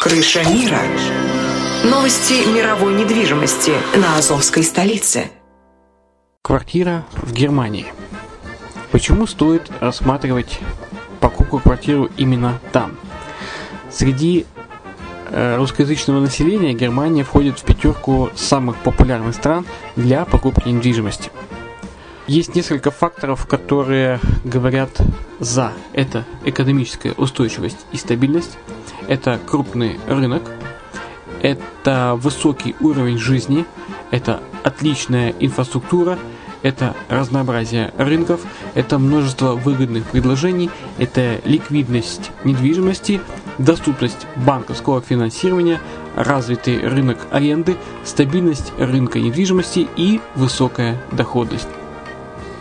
Крыша мира. Новости мировой недвижимости на Азовской столице. Квартира в Германии. Почему стоит рассматривать покупку квартиру именно там? Среди э, русскоязычного населения Германия входит в пятерку самых популярных стран для покупки недвижимости. Есть несколько факторов, которые говорят за. Это экономическая устойчивость и стабильность, это крупный рынок, это высокий уровень жизни, это отличная инфраструктура, это разнообразие рынков, это множество выгодных предложений, это ликвидность недвижимости, доступность банковского финансирования, развитый рынок аренды, стабильность рынка недвижимости и высокая доходность.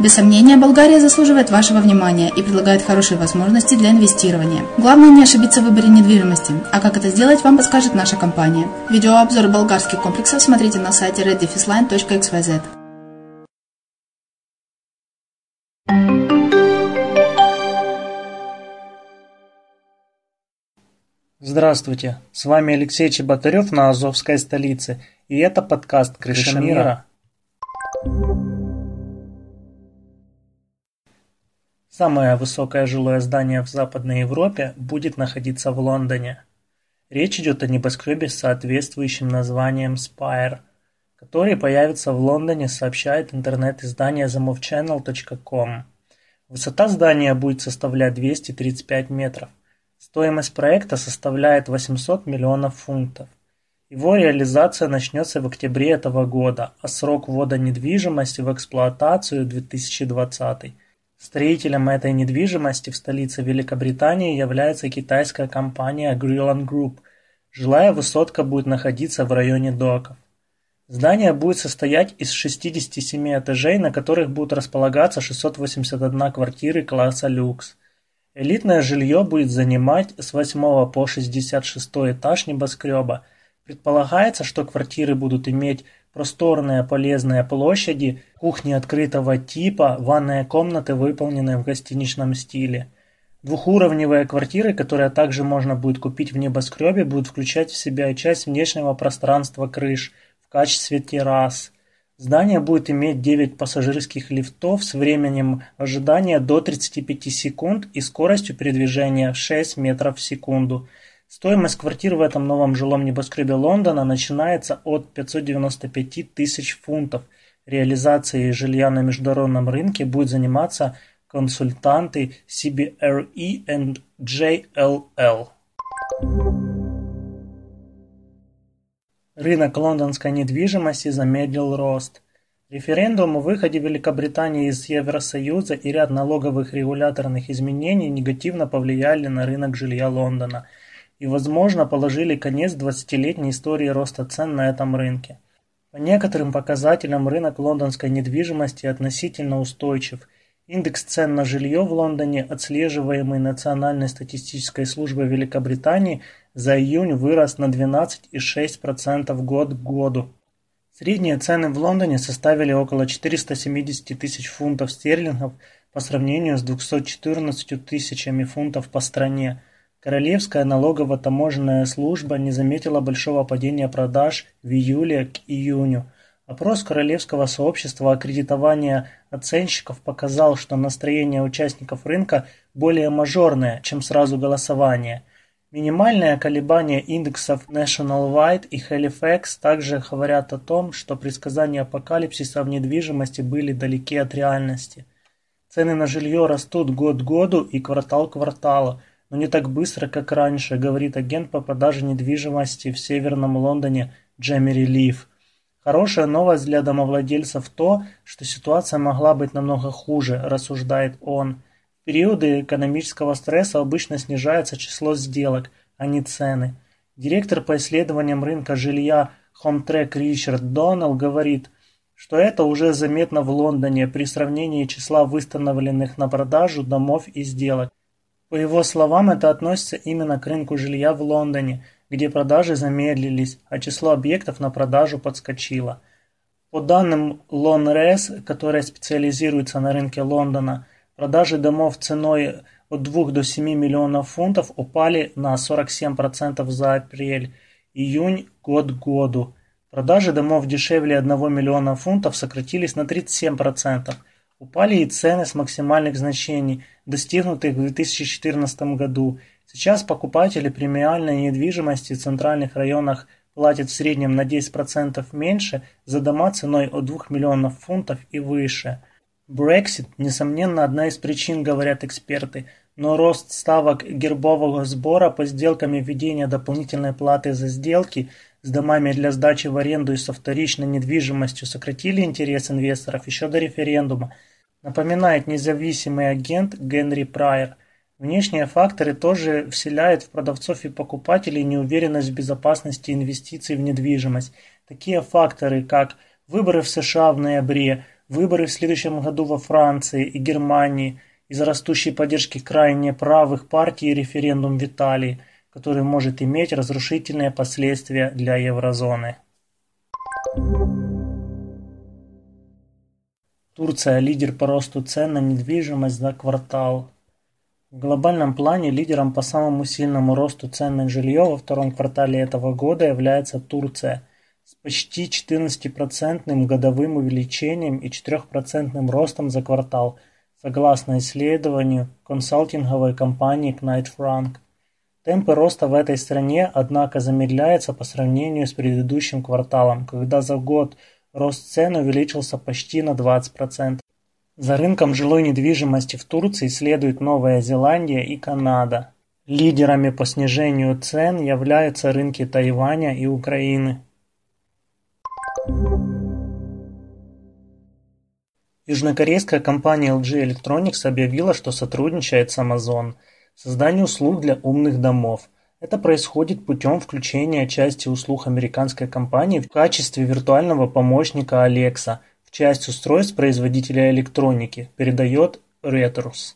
Без сомнения, Болгария заслуживает вашего внимания и предлагает хорошие возможности для инвестирования. Главное не ошибиться в выборе недвижимости, а как это сделать, вам подскажет наша компания. Видеообзор болгарских комплексов смотрите на сайте reddefisline.xyz. Здравствуйте, с вами Алексей Чеботарев на Азовской столице, И это подкаст «Крыша мира». Самое высокое жилое здание в Западной Европе будет находиться в Лондоне. Речь идет о небоскребе с соответствующим названием Spire, который появится в Лондоне, сообщает интернет-издание themovechannel.com. Высота здания будет составлять 235 метров. Стоимость проекта составляет 800 миллионов фунтов. Его реализация начнется в октябре этого года, а срок ввода недвижимости в эксплуатацию – 2020. Строителем этой недвижимости в столице Великобритании является китайская компания Grillon Group. Жилая высотка будет находиться в районе доков. Здание будет состоять из 67 этажей, на которых будут располагаться 681 квартиры класса люкс. Элитное жилье будет занимать с 8 по 66 этаж небоскреба. Предполагается, что квартиры будут иметь просторные полезные площади, кухни открытого типа, ванные комнаты, выполненные в гостиничном стиле. Двухуровневые квартиры, которые также можно будет купить в небоскребе, будут включать в себя часть внешнего пространства крыш – качестве террас. Здание будет иметь 9 пассажирских лифтов с временем ожидания до 35 секунд и скоростью передвижения 6 метров в секунду. Стоимость квартир в этом новом жилом небоскребе Лондона начинается от 595 тысяч фунтов. Реализацией жилья на международном рынке будет заниматься консультанты CBRE and JLL. Рынок лондонской недвижимости замедлил рост. Референдум о выходе Великобритании из Евросоюза и ряд налоговых регуляторных изменений негативно повлияли на рынок жилья Лондона и, возможно, положили конец 20-летней истории роста цен на этом рынке. По некоторым показателям рынок лондонской недвижимости относительно устойчив – Индекс цен на жилье в Лондоне, отслеживаемый Национальной статистической службой Великобритании, за июнь вырос на 12,6% год к году. Средние цены в Лондоне составили около 470 тысяч фунтов стерлингов по сравнению с 214 тысячами фунтов по стране. Королевская налогово-таможенная служба не заметила большого падения продаж в июле к июню – Опрос Королевского сообщества аккредитования оценщиков показал, что настроение участников рынка более мажорное, чем сразу голосование. Минимальное колебание индексов Nationwide и Halifax также говорят о том, что предсказания апокалипсиса в недвижимости были далеки от реальности. Цены на жилье растут год к году и квартал к кварталу, но не так быстро, как раньше, говорит агент по продаже недвижимости в Северном Лондоне Джемери Лив – Хорошая новость для домовладельцев то, что ситуация могла быть намного хуже, рассуждает он. В периоды экономического стресса обычно снижается число сделок, а не цены. Директор по исследованиям рынка жилья Hometrack Ричард Доннелл говорит, что это уже заметно в Лондоне при сравнении числа выставленных на продажу домов и сделок. По его словам, это относится именно к рынку жилья в Лондоне – где продажи замедлились, а число объектов на продажу подскочило. По данным LonRes, которая специализируется на рынке Лондона, продажи домов ценой от 2 до 7 миллионов фунтов упали на 47% за апрель, июнь год к году. Продажи домов дешевле 1 миллиона фунтов сократились на 37%. Упали и цены с максимальных значений, достигнутых в 2014 году – Сейчас покупатели премиальной недвижимости в центральных районах платят в среднем на 10% меньше за дома ценой от 2 миллионов фунтов и выше. Брексит, несомненно, одна из причин, говорят эксперты, но рост ставок гербового сбора по сделкам и введение дополнительной платы за сделки с домами для сдачи в аренду и со вторичной недвижимостью сократили интерес инвесторов еще до референдума, напоминает независимый агент Генри Прайер – Внешние факторы тоже вселяют в продавцов и покупателей неуверенность в безопасности инвестиций в недвижимость. Такие факторы, как выборы в США в ноябре, выборы в следующем году во Франции и Германии из-за растущей поддержки крайне правых партий и референдум в Италии, который может иметь разрушительные последствия для еврозоны. Турция – лидер по росту цен на недвижимость за квартал. В глобальном плане лидером по самому сильному росту цен на жилье во втором квартале этого года является Турция. с почти 14% годовым увеличением и 4% ростом за квартал, согласно исследованию консалтинговой компании Knight Frank. Темпы роста в этой стране, однако, замедляются по сравнению с предыдущим кварталом, когда за год рост цен увеличился почти на 20%. За рынком жилой недвижимости в Турции следуют Новая Зеландия и Канада. Лидерами по снижению цен являются рынки Тайваня и Украины. Южнокорейская компания LG Electronics объявила, что сотрудничает с Amazon в создании услуг для умных домов. Это происходит путем включения части услуг американской компании в качестве виртуального помощника Alexa в часть устройств производителя электроники, передает Reuters.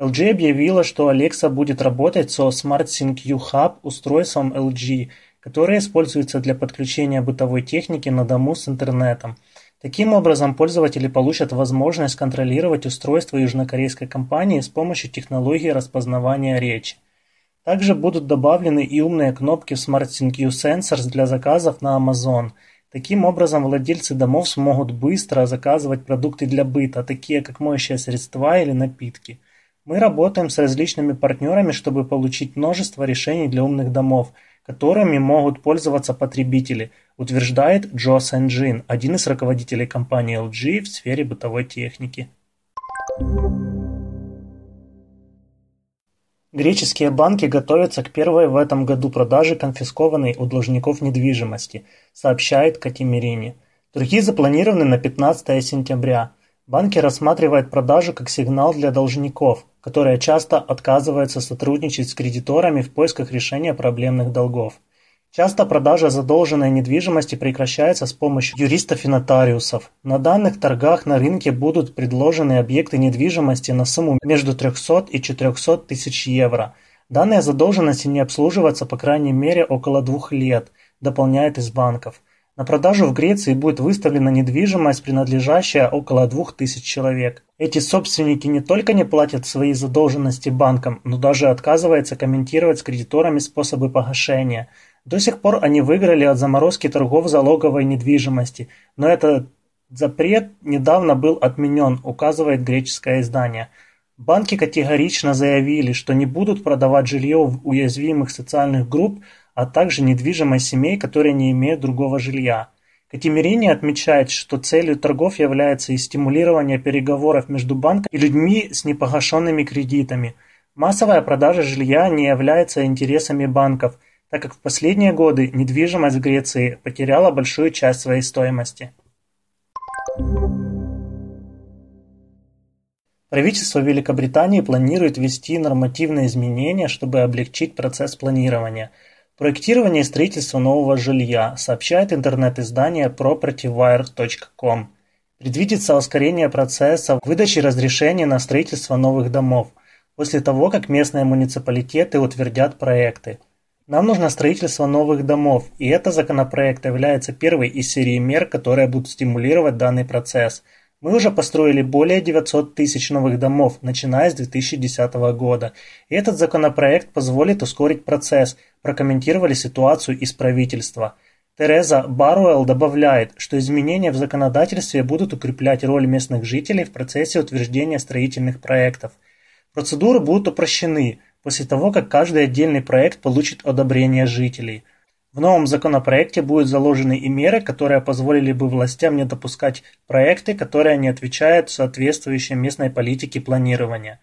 LG объявила, что Alexa будет работать со SmartThings Hub устройством LG, которое используется для подключения бытовой техники на дому с интернетом. Таким образом, пользователи получат возможность контролировать устройство южнокорейской компании с помощью технологии распознавания речи. Также будут добавлены и умные кнопки в Sensors для заказов на Amazon. Таким образом, владельцы домов смогут быстро заказывать продукты для быта, такие как моющие средства или напитки. Мы работаем с различными партнерами, чтобы получить множество решений для умных домов, которыми могут пользоваться потребители, утверждает Джо Сен-Джин, один из руководителей компании LG в сфере бытовой техники. Греческие банки готовятся к первой в этом году продаже конфискованной у должников недвижимости, сообщает Катимирини. Торги запланированы на 15 сентября. Банки рассматривают продажу как сигнал для должников, которые часто отказываются сотрудничать с кредиторами в поисках решения проблемных долгов. Часто продажа задолженной недвижимости прекращается с помощью юристов и нотариусов. На данных торгах на рынке будут предложены объекты недвижимости на сумму между 300 и 400 тысяч евро. Данные задолженности не обслуживаются по крайней мере около двух лет, дополняет из банков. На продажу в Греции будет выставлена недвижимость, принадлежащая около двух тысяч человек. Эти собственники не только не платят свои задолженности банкам, но даже отказываются комментировать с кредиторами способы погашения. До сих пор они выиграли от заморозки торгов залоговой недвижимости, но этот запрет недавно был отменен, указывает греческое издание. Банки категорично заявили, что не будут продавать жилье в уязвимых социальных групп, а также недвижимость семей, которые не имеют другого жилья. Катимирини отмечает, что целью торгов является и стимулирование переговоров между банком и людьми с непогашенными кредитами. Массовая продажа жилья не является интересами банков, так как в последние годы недвижимость в Греции потеряла большую часть своей стоимости. Правительство Великобритании планирует ввести нормативные изменения, чтобы облегчить процесс планирования – Проектирование и строительство нового жилья, сообщает интернет-издание propertywire.com. Предвидится ускорение процесса выдачи разрешений на строительство новых домов, после того, как местные муниципалитеты утвердят проекты. Нам нужно строительство новых домов, и этот законопроект является первой из серии мер, которые будут стимулировать данный процесс – мы уже построили более 900 тысяч новых домов, начиная с 2010 года, и этот законопроект позволит ускорить процесс, прокомментировали ситуацию из правительства. Тереза Баруэлл добавляет, что изменения в законодательстве будут укреплять роль местных жителей в процессе утверждения строительных проектов. Процедуры будут упрощены после того, как каждый отдельный проект получит одобрение жителей – в новом законопроекте будут заложены и меры, которые позволили бы властям не допускать проекты, которые не отвечают соответствующей местной политике планирования.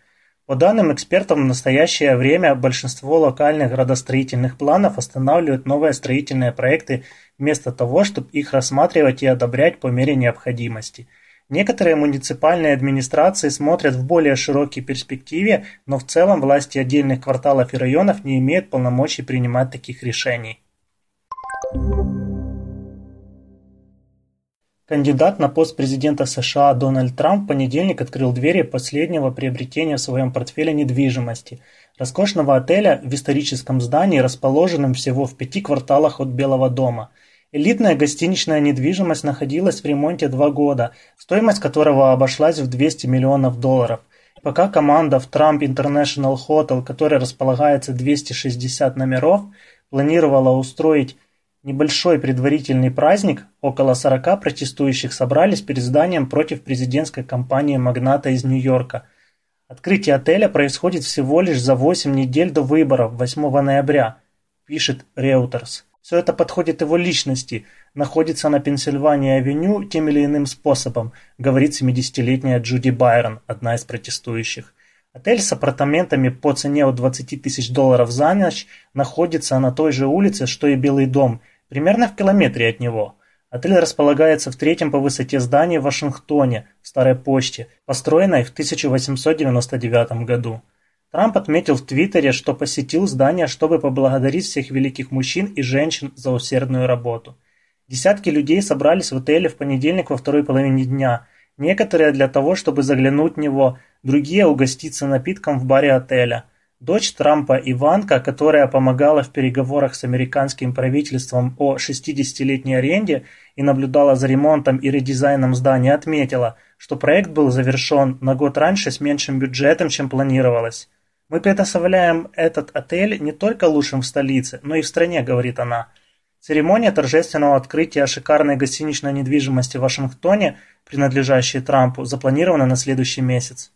По данным экспертов, в настоящее время большинство локальных градостроительных планов останавливают новые строительные проекты вместо того, чтобы их рассматривать и одобрять по мере необходимости. Некоторые муниципальные администрации смотрят в более широкой перспективе, но в целом власти отдельных кварталов и районов не имеют полномочий принимать таких решений. Кандидат на пост президента США Дональд Трамп в понедельник открыл двери последнего приобретения в своем портфеле недвижимости – роскошного отеля в историческом здании, расположенном всего в пяти кварталах от Белого дома. Элитная гостиничная недвижимость находилась в ремонте два года, стоимость которого обошлась в 200 миллионов долларов. Пока команда в Trump International Hotel, которая располагается 260 номеров, планировала устроить Небольшой предварительный праздник, около 40 протестующих собрались перед зданием против президентской кампании магната из Нью-Йорка. Открытие отеля происходит всего лишь за 8 недель до выборов 8 ноября, пишет Reuters. Все это подходит его личности, находится на Пенсильвании-авеню тем или иным способом, говорит 70-летняя Джуди Байрон, одна из протестующих. Отель с апартаментами по цене от 20 тысяч долларов за ночь находится на той же улице, что и Белый дом – примерно в километре от него. Отель располагается в третьем по высоте здании в Вашингтоне, в Старой почте, построенной в 1899 году. Трамп отметил в Твиттере, что посетил здание, чтобы поблагодарить всех великих мужчин и женщин за усердную работу. Десятки людей собрались в отеле в понедельник во второй половине дня. Некоторые для того, чтобы заглянуть в него, другие угоститься напитком в баре отеля – Дочь Трампа Иванка, которая помогала в переговорах с американским правительством о 60-летней аренде и наблюдала за ремонтом и редизайном здания, отметила, что проект был завершен на год раньше с меньшим бюджетом, чем планировалось. «Мы предоставляем этот отель не только лучшим в столице, но и в стране», — говорит она. Церемония торжественного открытия шикарной гостиничной недвижимости в Вашингтоне, принадлежащей Трампу, запланирована на следующий месяц.